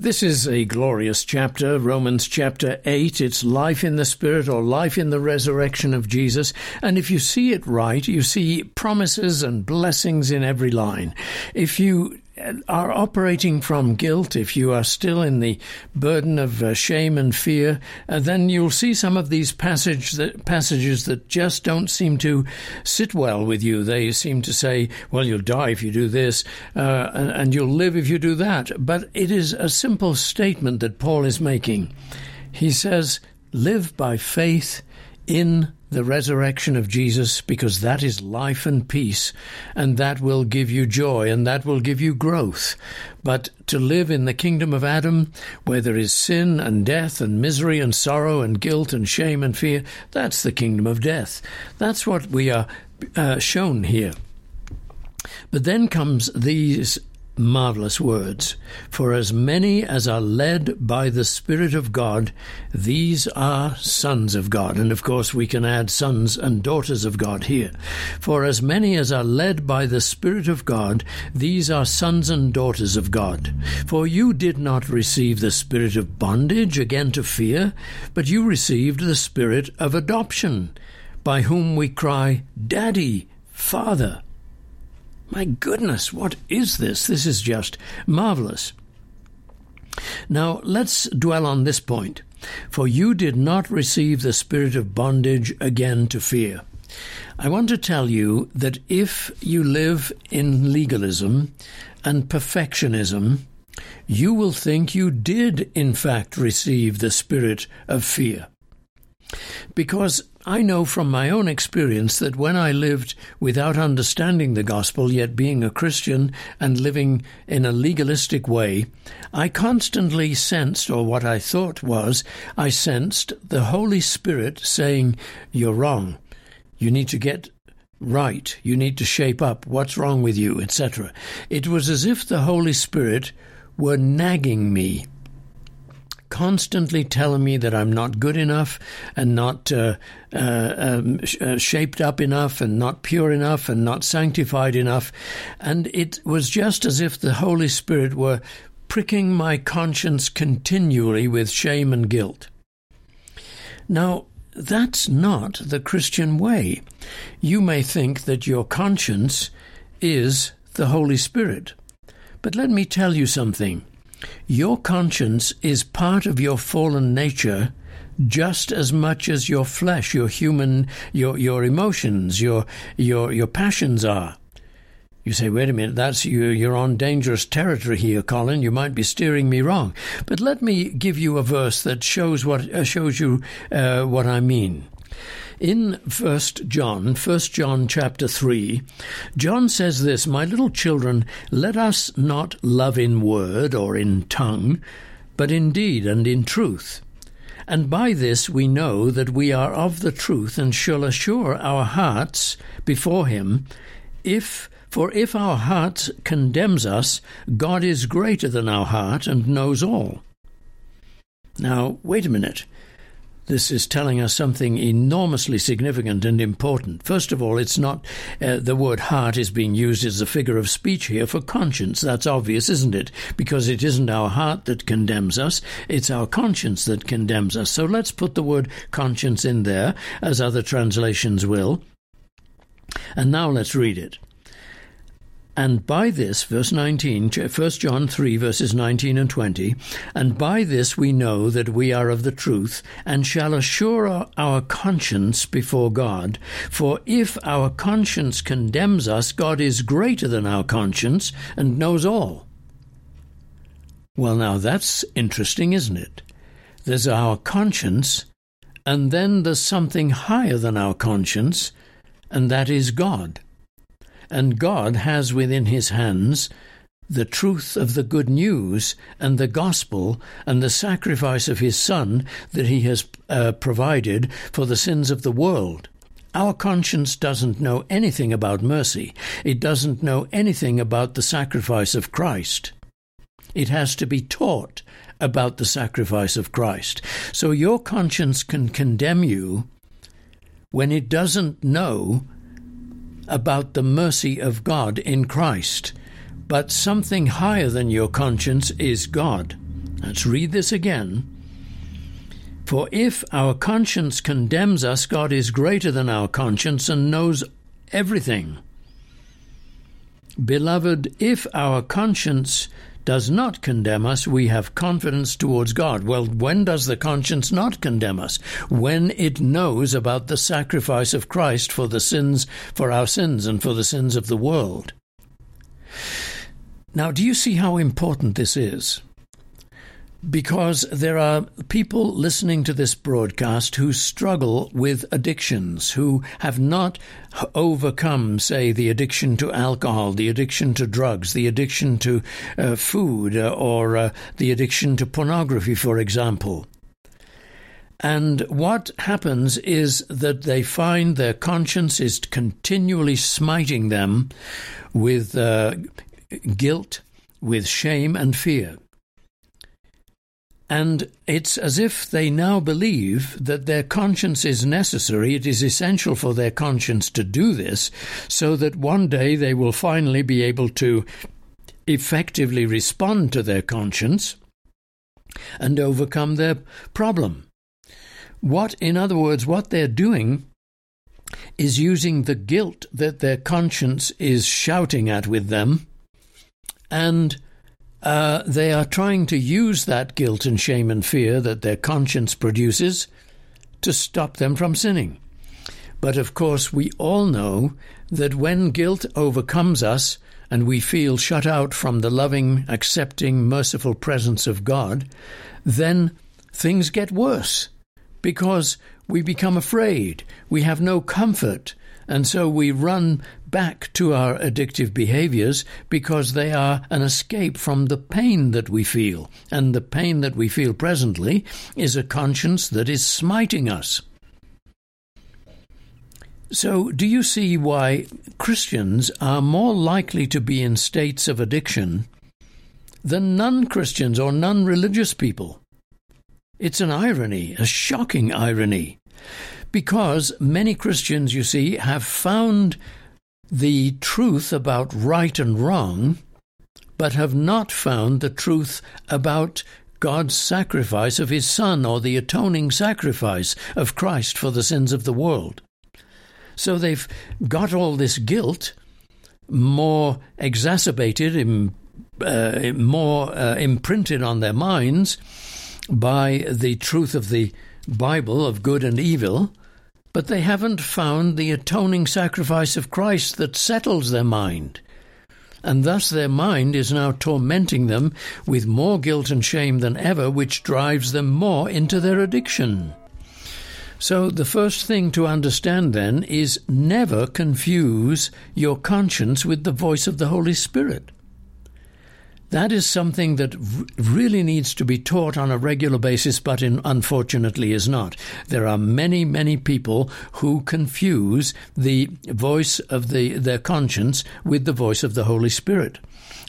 This is a glorious chapter, Romans chapter 8. It's life in the Spirit or life in the resurrection of Jesus. And if you see it right, you see promises and blessings in every line. If you are operating from guilt, if you are still in the burden of uh, shame and fear, uh, then you'll see some of these passage that, passages that just don't seem to sit well with you. They seem to say, well, you'll die if you do this, uh, and, and you'll live if you do that. But it is a simple statement that Paul is making. He says, live by faith in the resurrection of Jesus because that is life and peace, and that will give you joy and that will give you growth. But to live in the kingdom of Adam, where there is sin and death and misery and sorrow and guilt and shame and fear, that's the kingdom of death. That's what we are uh, shown here. But then comes these marvelous words. For as many as are led by the Spirit of God, these are sons of God. And of course, we can add sons and daughters of God here. For as many as are led by the Spirit of God, these are sons and daughters of God. For you did not receive the spirit of bondage again to fear, but you received the spirit of adoption, by whom we cry, Daddy, Father. My goodness, what is this? This is just marvelous. Now, let's dwell on this point. For you did not receive the spirit of bondage again to fear. I want to tell you that if you live in legalism and perfectionism, you will think you did, in fact, receive the spirit of fear. Because I know from my own experience that when I lived without understanding the gospel, yet being a Christian and living in a legalistic way, I constantly sensed, or what I thought was, I sensed the Holy Spirit saying, You're wrong. You need to get right. You need to shape up. What's wrong with you, etc. It was as if the Holy Spirit were nagging me constantly telling me that I'm not good enough and not uh, uh, um, sh- uh, shaped up enough and not pure enough and not sanctified enough. And it was just as if the Holy Spirit were pricking my conscience continually with shame and guilt. Now, that's not the Christian way. You may think that your conscience is the Holy Spirit. But let me tell you something. Your conscience is part of your fallen nature just as much as your flesh, your human, your, your emotions, your, your, your passions are. You say, wait a minute, that's you, you're on dangerous territory here, Colin. You might be steering me wrong. But let me give you a verse that shows what uh, shows you uh, what I mean. In First John, First John chapter 3, John says this, My little children, let us not love in word or in tongue, but in deed and in truth. And by this we know that we are of the truth and shall assure our hearts before him, if for if our heart condemns us, God is greater than our heart and knows all. Now, wait a minute. This is telling us something enormously significant and important. First of all, it's not uh, the word heart is being used as a figure of speech here for conscience. That's obvious, isn't it? Because it isn't our heart that condemns us, it's our conscience that condemns us. So let's put the word conscience in there, as other translations will. And now let's read it. And by this, verse 19, 1 John 3, verses 19 and 20, and by this we know that we are of the truth, and shall assure our, our conscience before God. For if our conscience condemns us, God is greater than our conscience and knows all. Well, now that's interesting, isn't it? There's our conscience, and then there's something higher than our conscience, and that is God. And God has within his hands the truth of the good news and the gospel and the sacrifice of his Son that he has uh, provided for the sins of the world. Our conscience doesn't know anything about mercy. It doesn't know anything about the sacrifice of Christ. It has to be taught about the sacrifice of Christ. So your conscience can condemn you when it doesn't know about the mercy of God in Christ. But something higher than your conscience is God. Let's read this again. For if our conscience condemns us, God is greater than our conscience and knows everything. Beloved, if our conscience does not condemn us, we have confidence towards God. Well, when does the conscience not condemn us? When it knows about the sacrifice of Christ for the sins, for our sins and for the sins of the world. Now, do you see how important this is? Because there are people listening to this broadcast who struggle with addictions, who have not overcome, say, the addiction to alcohol, the addiction to drugs, the addiction to uh, food, uh, or uh, the addiction to pornography, for example. And what happens is that they find their conscience is continually smiting them with uh, guilt, with shame and fear. And it's as if they now believe that their conscience is necessary, it is essential for their conscience to do this, so that one day they will finally be able to effectively respond to their conscience and overcome their problem. What, in other words, what they're doing is using the guilt that their conscience is shouting at with them and uh, they are trying to use that guilt and shame and fear that their conscience produces to stop them from sinning. But of course, we all know that when guilt overcomes us and we feel shut out from the loving, accepting, merciful presence of God, then things get worse because we become afraid, we have no comfort, and so we run back to our addictive behaviors because they are an escape from the pain that we feel. And the pain that we feel presently is a conscience that is smiting us. So, do you see why Christians are more likely to be in states of addiction than non Christians or non religious people? It's an irony, a shocking irony. Because many Christians, you see, have found the truth about right and wrong, but have not found the truth about God's sacrifice of His Son or the atoning sacrifice of Christ for the sins of the world. So they've got all this guilt more exacerbated, uh, more uh, imprinted on their minds by the truth of the Bible of good and evil, but they haven't found the atoning sacrifice of Christ that settles their mind. And thus their mind is now tormenting them with more guilt and shame than ever, which drives them more into their addiction. So, the first thing to understand then is never confuse your conscience with the voice of the Holy Spirit. That is something that really needs to be taught on a regular basis, but in, unfortunately is not. There are many, many people who confuse the voice of the, their conscience with the voice of the Holy Spirit.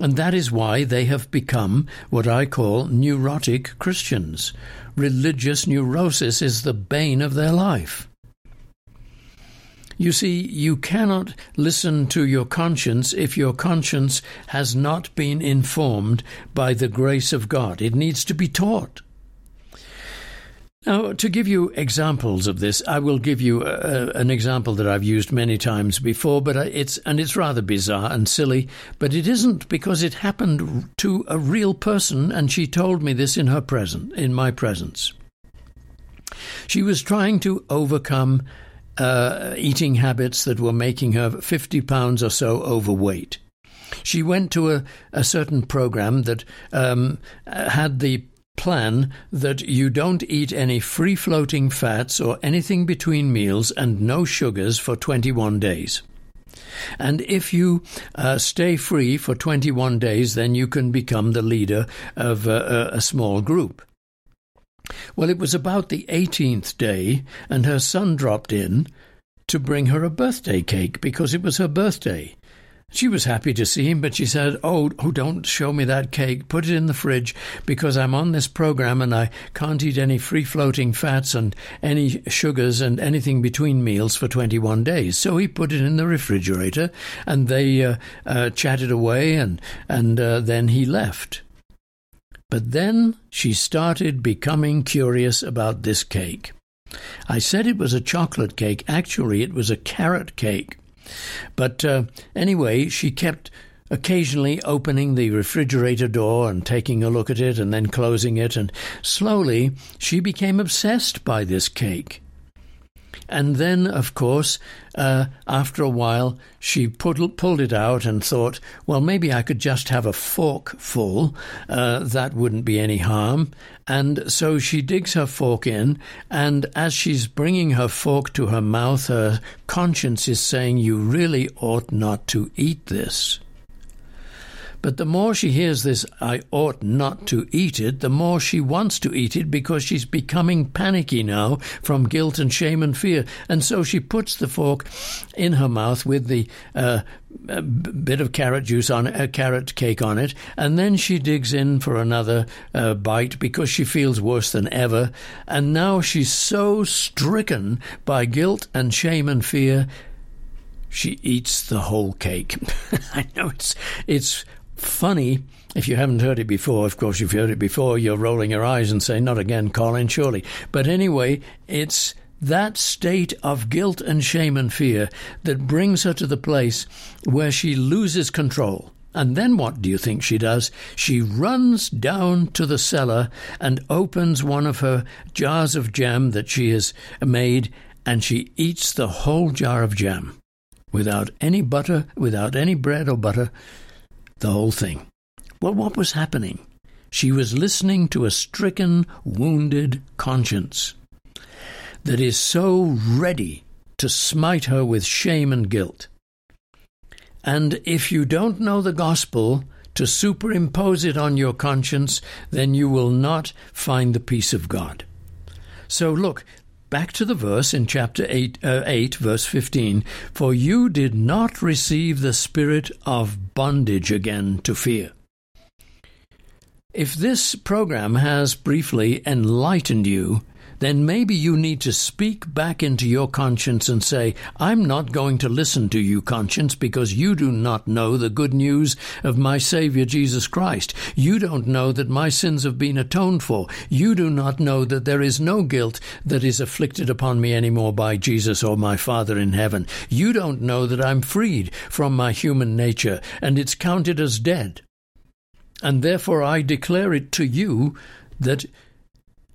And that is why they have become what I call neurotic Christians. Religious neurosis is the bane of their life. You see, you cannot listen to your conscience if your conscience has not been informed by the grace of God. It needs to be taught. Now, to give you examples of this, I will give you a, an example that I've used many times before, but it's and it's rather bizarre and silly, but it isn't because it happened to a real person, and she told me this in her present, in my presence. She was trying to overcome uh, eating habits that were making her 50 pounds or so overweight. She went to a, a certain program that um, had the plan that you don't eat any free floating fats or anything between meals and no sugars for 21 days. And if you uh, stay free for 21 days, then you can become the leader of uh, a small group. Well, it was about the 18th day, and her son dropped in to bring her a birthday cake because it was her birthday. She was happy to see him, but she said, oh, oh, don't show me that cake. Put it in the fridge because I'm on this program and I can't eat any free floating fats and any sugars and anything between meals for 21 days. So he put it in the refrigerator and they uh, uh, chatted away and, and uh, then he left. But then she started becoming curious about this cake. I said it was a chocolate cake. Actually, it was a carrot cake. But uh, anyway, she kept occasionally opening the refrigerator door and taking a look at it and then closing it, and slowly she became obsessed by this cake. And then, of course, uh, after a while, she put, pulled it out and thought, well, maybe I could just have a fork full. Uh, that wouldn't be any harm. And so she digs her fork in, and as she's bringing her fork to her mouth, her conscience is saying, You really ought not to eat this. But the more she hears this, I ought not to eat it, the more she wants to eat it because she's becoming panicky now from guilt and shame and fear. And so she puts the fork in her mouth with the uh, bit of carrot juice on a carrot cake on it, and then she digs in for another uh, bite because she feels worse than ever. And now she's so stricken by guilt and shame and fear she eats the whole cake. I know it's it's funny. If you haven't heard it before, of course, you've heard it before, you're rolling your eyes and saying, Not again, Colin, surely. But anyway, it's that state of guilt and shame and fear that brings her to the place where she loses control. And then what do you think she does? She runs down to the cellar and opens one of her jars of jam that she has made, and she eats the whole jar of jam without any butter, without any bread or butter the whole thing. Well, what was happening? She was listening to a stricken, wounded conscience that is so ready to smite her with shame and guilt. And if you don't know the gospel to superimpose it on your conscience, then you will not find the peace of God. So look, Back to the verse in chapter 8, uh, 8, verse 15 For you did not receive the spirit of bondage again to fear. If this program has briefly enlightened you, then maybe you need to speak back into your conscience and say, I'm not going to listen to you, conscience, because you do not know the good news of my Savior Jesus Christ. You don't know that my sins have been atoned for. You do not know that there is no guilt that is afflicted upon me anymore by Jesus or my Father in heaven. You don't know that I'm freed from my human nature and it's counted as dead. And therefore I declare it to you that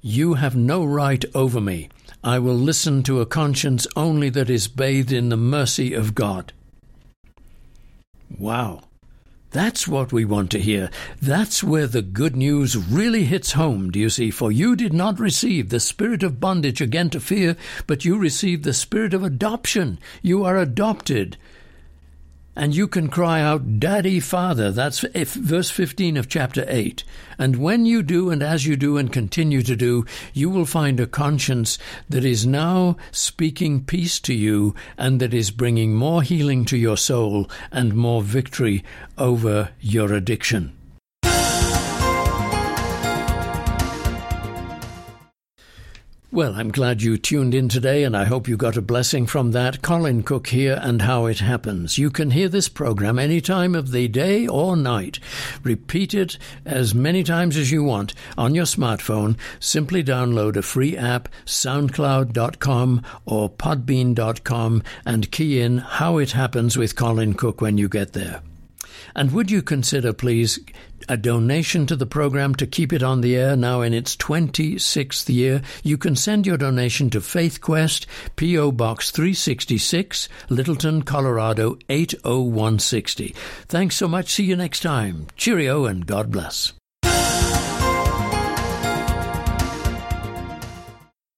you have no right over me. I will listen to a conscience only that is bathed in the mercy of God. Wow. That's what we want to hear. That's where the good news really hits home, do you see? For you did not receive the spirit of bondage again to fear, but you received the spirit of adoption. You are adopted and you can cry out, Daddy, Father. That's if, verse 15 of chapter 8. And when you do, and as you do, and continue to do, you will find a conscience that is now speaking peace to you, and that is bringing more healing to your soul and more victory over your addiction. Well, I'm glad you tuned in today, and I hope you got a blessing from that. Colin Cook here, and how it happens. You can hear this program any time of the day or night. Repeat it as many times as you want on your smartphone. Simply download a free app, soundcloud.com or podbean.com, and key in how it happens with Colin Cook when you get there. And would you consider, please, a donation to the program to keep it on the air now in its 26th year? You can send your donation to Faith Quest, P.O. Box 366, Littleton, Colorado 80160. Thanks so much. See you next time. Cheerio and God bless.